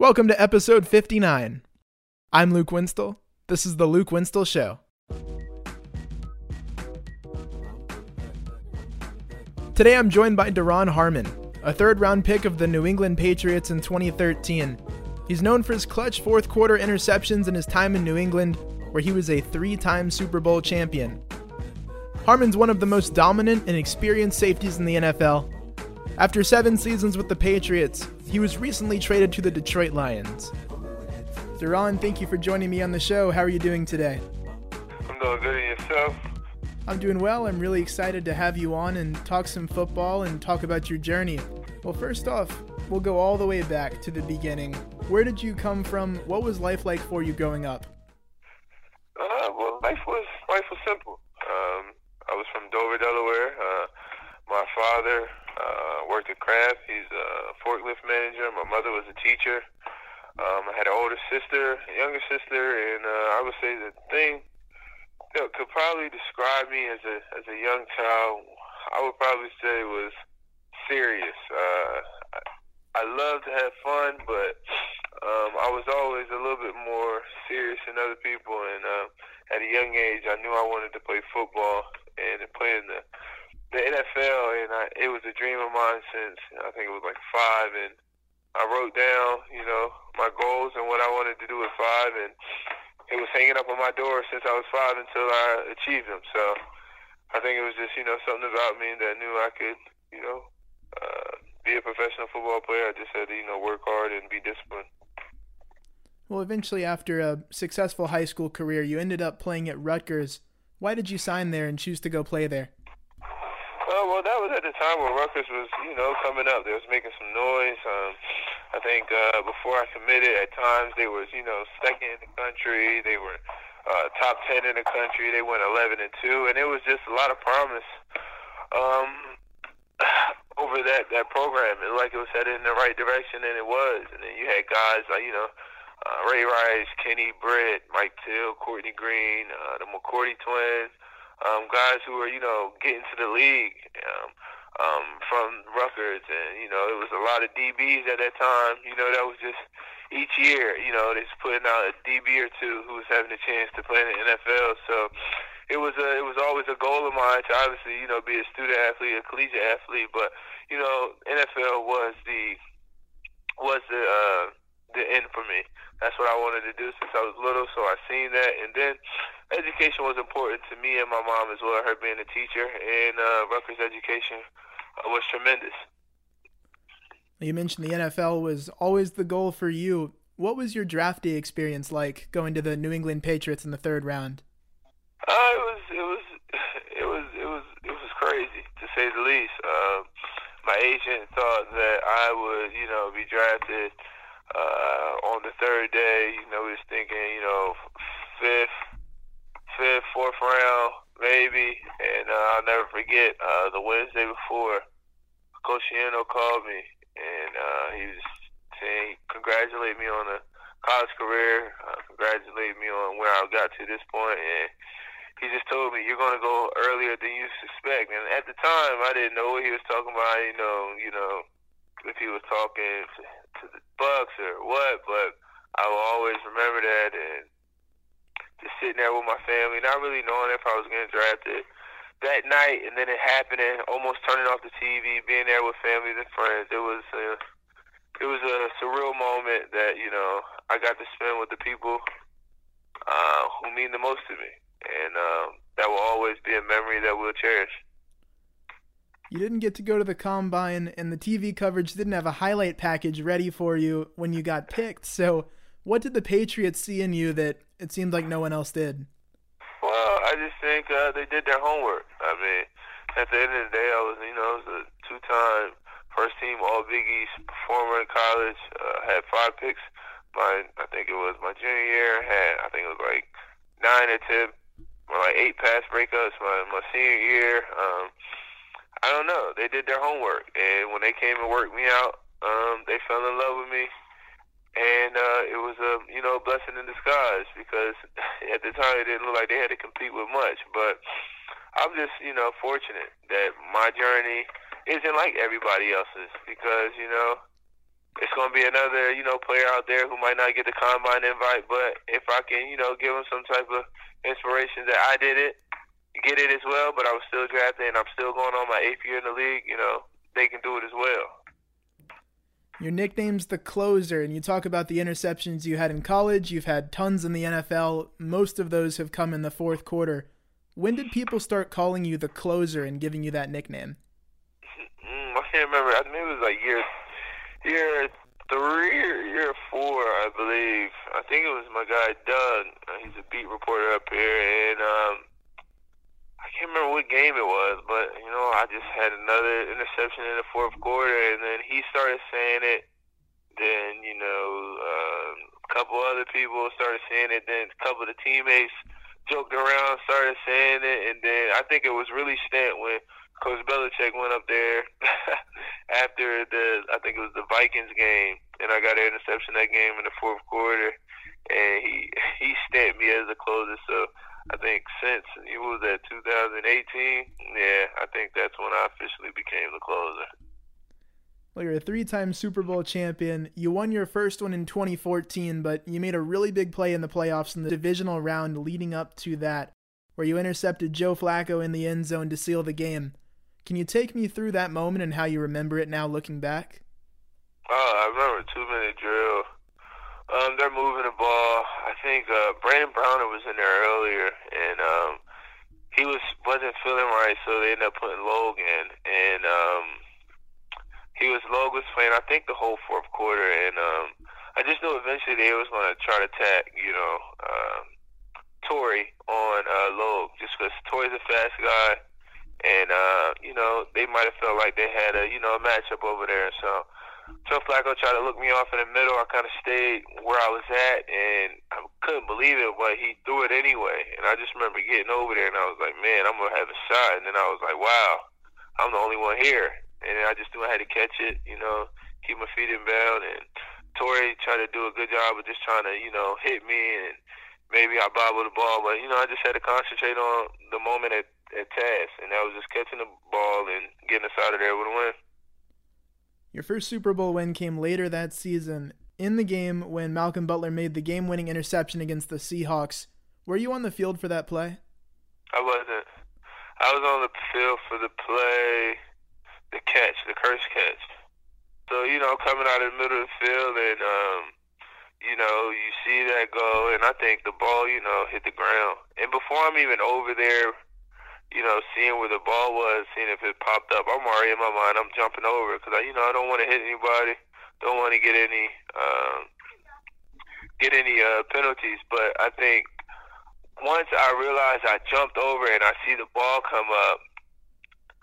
Welcome to episode 59. I'm Luke Winstel. This is The Luke Winstel Show. Today I'm joined by Duron Harmon, a third round pick of the New England Patriots in 2013. He's known for his clutch fourth quarter interceptions in his time in New England, where he was a three time Super Bowl champion. Harmon's one of the most dominant and experienced safeties in the NFL. After seven seasons with the Patriots, he was recently traded to the Detroit Lions. Duron, thank you for joining me on the show. How are you doing today? I'm doing good and yourself? I'm doing well. I'm really excited to have you on and talk some football and talk about your journey. Well, first off, we'll go all the way back to the beginning. Where did you come from? What was life like for you growing up? Uh, well, life was life was simple. Um, I was from Dover, Delaware. Uh, my father worked at Kraft. He's a forklift manager. My mother was a teacher. Um, I had an older sister, a younger sister, and uh, I would say the thing that could probably describe me as a as a young child, I would probably say was serious. Uh, I, I love to have fun, but um, I was always a little bit more serious than other people. And uh, at a young age, I knew I wanted to play football and play in the the NFL, and I, it was a dream of mine since I think it was like five, and I wrote down, you know, my goals and what I wanted to do at five, and it was hanging up on my door since I was five until I achieved them. So I think it was just, you know, something about me that knew I could, you know, uh, be a professional football player. I just had to, you know, work hard and be disciplined. Well, eventually, after a successful high school career, you ended up playing at Rutgers. Why did you sign there and choose to go play there? Well, that was at the time when Rutgers was, you know, coming up. They was making some noise. Um, I think uh, before I committed, at times they was, you know, second in the country. They were uh, top ten in the country. They went eleven and two, and it was just a lot of promise um, over that that program. It like it was headed in the right direction, and it was. And then you had guys like, you know. Uh, Ray Rice, Kenny Britt, Mike Teel, Courtney Greene, uh, the McCourty twins, um, guys who were, you know, getting to the league um, um, from Rutgers, and you know, it was a lot of DBs at that time. You know, that was just each year, you know, they're putting out a DB or two who was having a chance to play in the NFL. So it was a, it was always a goal of mine to obviously, you know, be a student athlete, a collegiate athlete. But you know, NFL was the was the uh, the end for me. That's what I wanted to do since I was little. So I seen that, and then education was important to me and my mom as well. Her being a teacher, and uh, Rutgers education uh, was tremendous. You mentioned the NFL was always the goal for you. What was your draft day experience like going to the New England Patriots in the third round? Uh, it was it was it was it was it was crazy to say the least. Uh, my agent thought that I would, you know, be drafted uh, on the third day, you know, we was thinking, you know, fifth, fifth, fourth round, maybe. And uh, I'll never forget uh, the Wednesday before, Coach called me, and uh, he was saying, congratulate me on a college career, uh, congratulate me on where I got to this point, and he just told me you're to go earlier than you suspect. And at the time, I didn't know what he was talking about. You know, you know, if he was talking to, the Bucks or what, but I will always remember that and just sitting there with my family, not really knowing if I was getting drafted that night, and then it happening, almost turning off the TV, being there with family and friends. It was a, it was a surreal moment that you know I got to spend with the people uh, who mean the most to me, and um, that will always be a memory that we'll cherish. You didn't get to go to the combine, and the TV coverage didn't have a highlight package ready for you when you got picked. So, what did the Patriots see in you that it seemed like no one else did? Well, I just think uh, they did their homework. I mean, at the end of the day, I was, you know, I was a two-time first-team All Big East performer in college. Uh, had five picks. My, I think it was my junior year. Had, I think it was like nine or ten, or like eight pass breakups. My my senior year. Um, I don't know. They did their homework, and when they came and worked me out, um, they fell in love with me, and uh, it was a you know blessing in disguise because at the time it didn't look like they had to compete with much. But I'm just you know fortunate that my journey isn't like everybody else's because you know it's going to be another, you know, player out there who might not get the combine invite, but if I can, you know, give him some type of inspiration that I did it, get it as well, but I was still drafted and I'm still going on my eighth year in the league, you know, they can do it as well. Your nickname's the closer, and you talk about the interceptions you had in college. You've had tons in the NFL. Most of those have come in the fourth quarter. When did people start calling you the closer and giving you that nickname? Mm, I can't remember. I think it was like year year three or year four, I believe. I think it was my guy Doug. He's a beat reporter up here, and um, can't remember what game it was, but you know, I just had another interception in the fourth quarter, and then he started saying it. Then you know, um, a couple other people started saying it. Then a couple of the teammates joked around, started saying it, and then I think it was really Stant when Coach Belichick went up there after the I think it was the Vikings game, and I got an interception that game in the fourth quarter, and he he stamped me as a closer. So I think since it was at 2018, yeah, I think that's when I officially became the closer. Well, you're a three time Super Bowl champion. You won your first one in 2014, but you made a really big play in the playoffs in the divisional round leading up to that, where you intercepted Joe Flacco in the end zone to seal the game. Can you take me through that moment and how you remember it now looking back? Oh, I remember two minute drill. Um, they're moving the ball. Think uh, Brandon Browner was in there earlier, and um, he was wasn't feeling right, so they ended up putting Logan, and um, he was Logan was playing. I think the whole fourth quarter, and um, I just knew eventually they was going to try to attack, you know, um, Torrey on uh, Logue, just because Torrey's a fast guy, and uh, you know they might have felt like they had a you know a matchup over there, so. Joe Flacco tried to look me off in the middle. I kind of stayed where I was at, and I couldn't believe it, but he threw it anyway. And I just remember getting over there, and I was like, man, I'm to have a shot. And then I was like, wow, I'm the only one here. And I just knew I had to catch it, you know, keep my feet in bound. And Torrey tried to do a good job of just trying to, you know, hit me, and maybe I bobbled the ball. But, you know, I just had to concentrate on the moment at, at task, and that was just catching the ball and getting us out of there with a win. Your first Super Bowl win came later that season in the game when Malcolm Butler made the game winning interception against the Seahawks. Were you on the field for that play? I wasn't. I was on the field for the play, the catch, the Kearse catch. So, you know, coming out of the middle of the field and, um, you know, you see that go, and I think the ball, you know, hit the ground. And before I'm even over there, you know, seeing where the ball was, seeing if it popped up. I'm already in my mind. I'm jumping over because I, you know, I don't want to hit anybody. Don't want to get any um, get any uh, penalties. But I think once I realized I jumped over and I see the ball come up,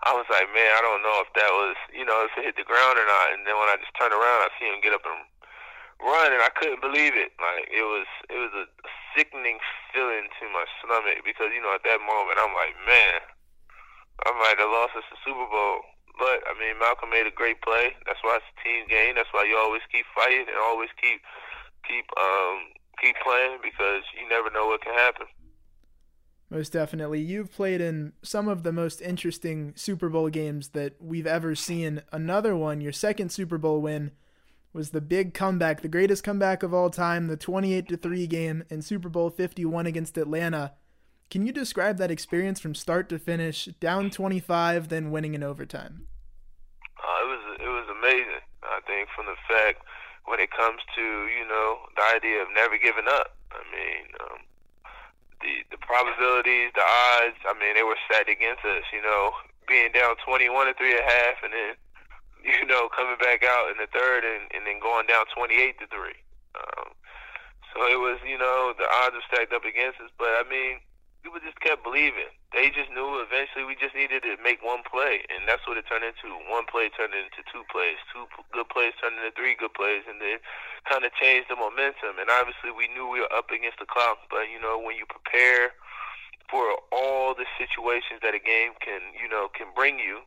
I was like, man, I don't know if that was, you know, if it hit the ground or not. And then when I just turned around, I see him get up and run, and I couldn't believe it. Like it was, it was a sickening feeling to my stomach because you know at that moment I'm like, man, I might have lost us the Super Bowl. But I mean, Malcolm made a great play. That's why it's a team game. That's why you always keep fighting and always keep keep um keep playing because you never know what can happen. Most definitely. You've played in some of the most interesting Super Bowl games that we've ever seen. Another one, your second Super Bowl win was the big comeback, the greatest comeback of all time, the 28 to 3 game in Super Bowl 51 against Atlanta. Can you describe that experience from start to finish, down 25, then winning in overtime? Uh, it was it was amazing. I think from the fact when it comes to you know the idea of never giving up. I mean, um, the the probabilities, the odds. I mean, they were stacked against us. You know, being down 21 to three and a half, and then you know, coming back out in the third and, and then going down 28 to 3. Um, so it was, you know, the odds were stacked up against us. But, I mean, people just kept believing. They just knew eventually we just needed to make one play. And that's what it turned into. One play turned into two plays. Two good plays turned into three good plays. And then kind of changed the momentum. And obviously we knew we were up against the clock. But, you know, when you prepare for all the situations that a game can, you know, can bring you,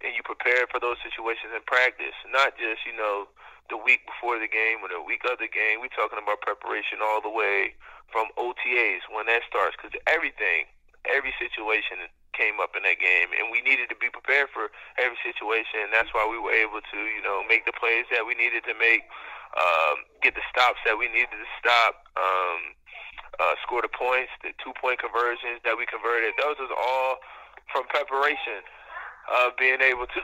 and you prepare for those situations in practice, not just you know the week before the game or the week of the game. We're talking about preparation all the way from OTAs when that starts, because everything, every situation came up in that game, and we needed to be prepared for every situation. And that's why we were able to, you know, make the plays that we needed to make, um, get the stops that we needed to stop, um, uh, score the points, the two point conversions that we converted. Those was all from preparation of being able to.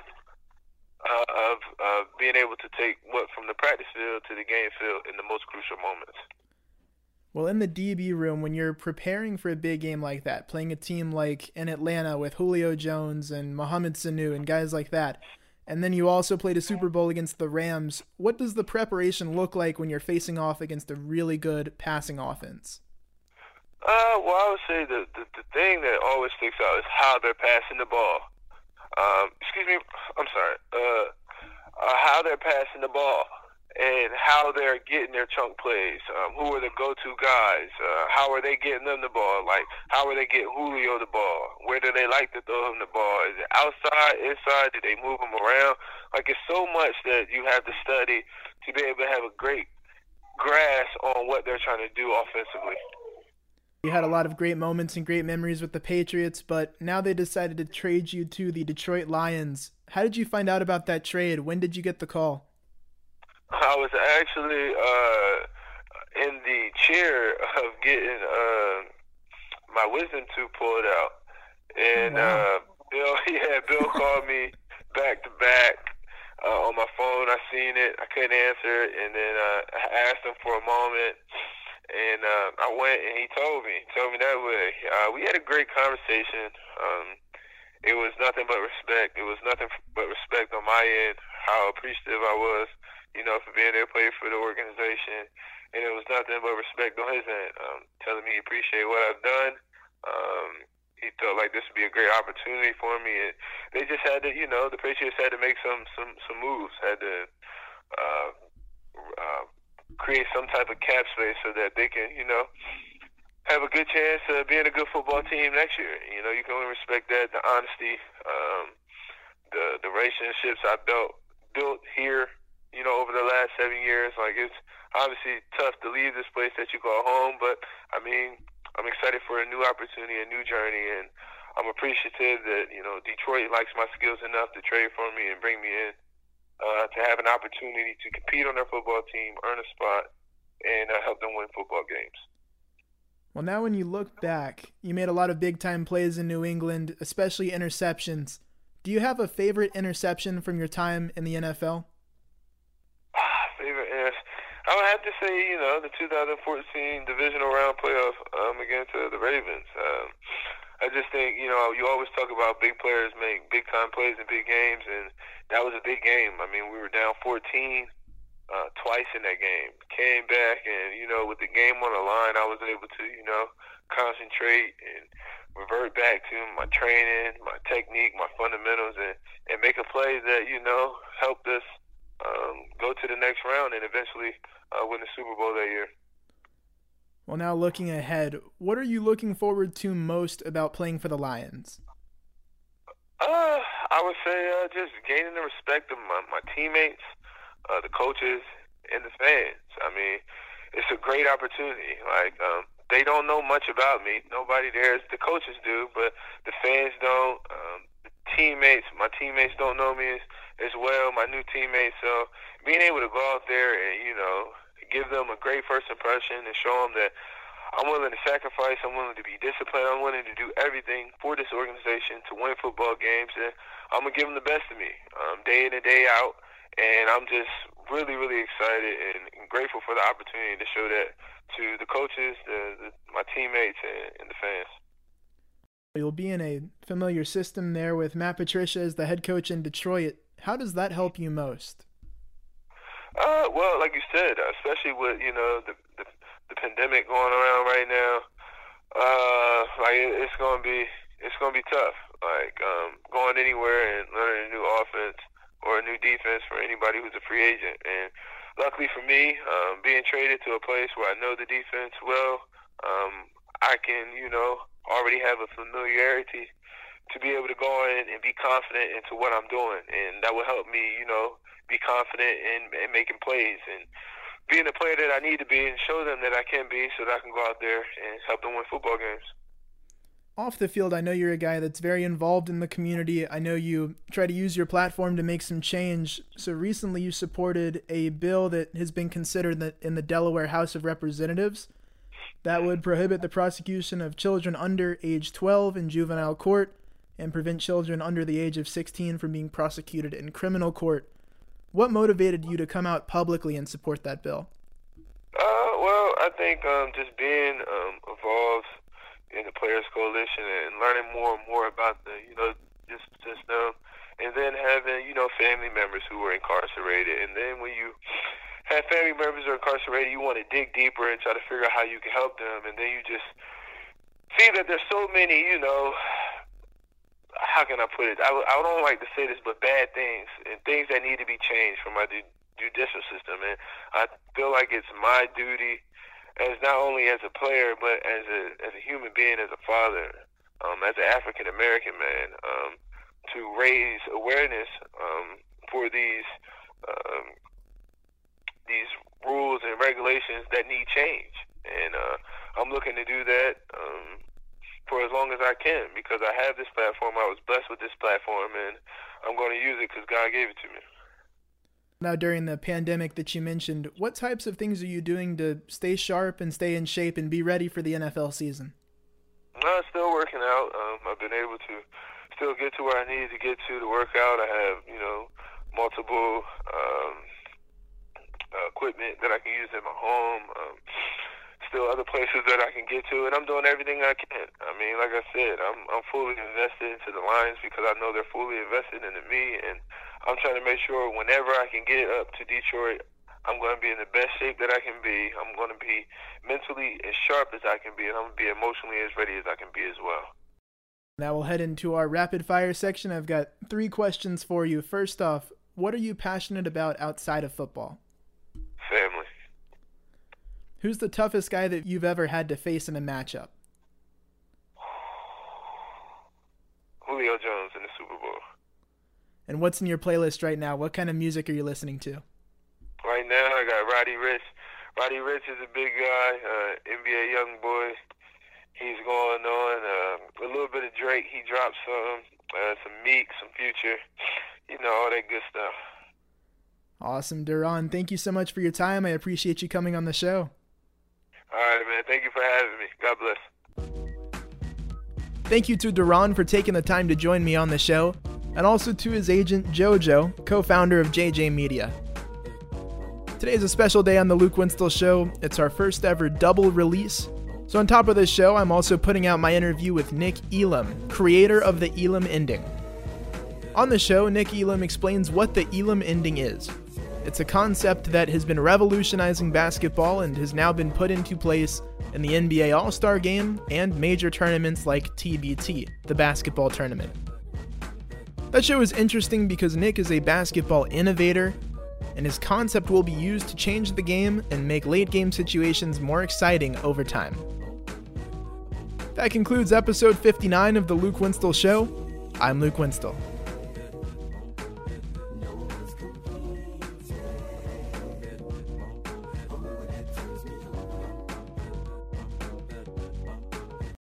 Uh, of uh, being able to take what from the practice field to the game field in the most crucial moments. Well, in the DB room, when you're preparing for a big game like that, playing a team like in Atlanta with Julio Jones and Mohamed Sanu and guys like that, and then you also played a Super Bowl against the Rams, what does the preparation look like when you're facing off against a really good passing offense? Uh, well, I would say the, the, the thing that always sticks out is how they're passing the ball. Um, excuse me, I'm sorry. Uh, uh, how they're passing the ball and how they're getting their chunk plays. Um, who are the go-to guys? Uh, how are they getting them the ball? Like, how are they getting Julio the ball? Where do they like to throw him the ball? Is it outside, inside? Do they move him around? Like, it's so much that you have to study to be able to have a great grasp on what they're trying to do offensively. You had a lot of great moments and great memories with the Patriots, but now they decided to trade you to the Detroit Lions. How did you find out about that trade? When did you get the call? I was actually uh, in the chair of getting uh, my wisdom tooth pulled out, and oh, wow. uh, Bill, yeah, Bill called me back to back uh, on my phone. I seen it, I couldn't answer it, and then uh, I asked him for a moment, and uh, I went and he told me, told me that way. Uh, we had a great conversation. Um, it was nothing but respect. It was nothing but respect on my end. How appreciative I was you know, for being there to play for the organization. And it was nothing but respect on his end, um, telling me he appreciated what I've done. Um, he felt like this would be a great opportunity for me, and they just had to, you know, the Patriots had to make some some some moves, had to uh, uh, create some type of cap space so that they can, you know, have a good chance of being a good football team next year. You know, you can only respect that, the honesty, um, the the relationships I built built here you know, over the last seven years. Like it's obviously tough to leave this place that you call home, but I mean, I'm excited for a new opportunity, a new journey, and I'm appreciative that you know Detroit likes my skills enough to trade for me and bring me in uh, to have an opportunity to compete on their football team, earn a spot, and uh, help them win football games. Well, now when you look back, you made a lot of big time plays in New England, especially interceptions. Do you have a favorite interception from your time in the NFL? I would have to say, you know, the 2014 divisional round playoff um, against uh, the Ravens. Um, I just think, you know, you always talk about big players make big time plays in big games, and that was a big game. I mean, we were down 14 uh, twice in that game. Came back, and you know, with the game on the line, I was able to, you know, concentrate and revert back to my training, my technique, my fundamentals, and and make a play that you know helped us um, go to the next round and eventually uh, win the Super Bowl that year. Well, now looking ahead, what are you looking forward to most about playing for the Lions? Uh, I would say uh, just gaining the respect of my, my teammates, uh, the coaches, and the fans. I mean, it's a great opportunity. Like, um, they don't know much about me. Nobody there. The coaches do, but the fans don't. Um, the teammates, my teammates don't know me as, as well. My new teammates. So being able to go out there and you know give them a great first impression and show them that I'm willing to sacrifice, I'm willing to be disciplined, I'm willing to do everything for this organization to win football games, and I'm gonna give them the best of me, um, day in and day out. And I'm just really, really excited and, grateful for the opportunity to show that to the coaches, the, the my teammates, and, and the fans. You'll be in a familiar system there with Matt Patricia as the head coach in Detroit. How does that help you most? Uh, well, like you said, especially with you know the the, the pandemic going around right now, uh, like it's gonna be it's gonna be tough. Like um, going anywhere and learning a new offense or a new defense for anybody who's a free agent. And luckily for me, um, being traded to a place where I know the defense well, um, I can you know already have a familiarity to be able to go in and be confident into what I'm doing, and that will help me, you know, be confident in, in making plays and being the player that I need to be and show them that I can be so that I can go out there and help them win football games. off the field, I know you're a guy that's very involved in the community. I know you try to use your platform to make some change. So recently, you supported a bill that has been considered in the Delaware House of Representatives that would prohibit the prosecution of children under age 12 in juvenile court and prevent children under the age of 16 from being prosecuted in criminal court. What motivated you to come out publicly and support that bill? Uh, well, I think um, just being um, involved in the Players Coalition and learning more and more about the, you know, just system, and then having, you know, family members who were incarcerated, and then when you have family members who are incarcerated, you want to dig deeper and try to figure out how you can help them, and then you just see that there's so many, you know, how can I put it? I, I don't like to say this, but bad things and things that need to be changed from our judicial system. And I feel like it's my duty as not only as a player, but as a as a human being, as a father, um, as an African American man, um, to raise awareness um, for these um, these rules and regulations that need change. And uh, I'm looking to do that for as long as I can because I have this platform. I was blessed with this platform, and I'm going to use it because God gave it to me. Now, during the pandemic that you mentioned, what types of things are you doing to stay sharp and stay in shape and be ready for the NFL season? I'm still working out. Um, I've been able to still get to where I need to get to to work out. I have, you know, multiple um, equipment that I can use in my home. Um, still other places that I can get to, and I'm doing everything I can. I mean, like I said, I'm I'm fully invested into the Lions because I know they're fully invested into me, and I'm trying to make sure whenever I can get up to Detroit, I'm going to be in the best shape that I can be. I'm going to be mentally as sharp as I can be, and I'm going to be emotionally as ready as I can be as well. Now we'll head into our rapid fire section. I've got three questions for you. First off, what are you passionate about outside of football? Who's the toughest guy that you've ever had to face in a matchup? Julio Jones in the Super Bowl. And what's in your playlist right now? What kind of music are you listening to? Right now, I got Roddy Ricch. Roddy Ricch is a big guy, uh, NBA YoungBoy. He's going on. Uh, a little bit of Drake. He dropped some, uh, some Meek, some Future. You know all that good stuff. Awesome, Duron. Thank you so much for your time. I appreciate you coming on the show. All right, man. Thank you for having me. God bless. Thank you to Duron for taking the time to join me on the show, and also to his agent, JoJo, co founder of JJ Media. Today is a special day on the Luke Winstel Show. It's our first ever double release. So, on top of this show, I'm also putting out my interview with Nick Elam, creator of the Elam ending. On the show, Nick Elam explains what the Elam ending is, it's a concept that has been revolutionizing basketball and has now been put into place in the NBA All Star Game and major tournaments like TBT, the basketball tournament. That show is interesting because Nick is a basketball innovator, and his concept will be used to change the game and make late game situations more exciting over time. That concludes episode 59 of The Luke Winstel Show. I'm Luke Winstel.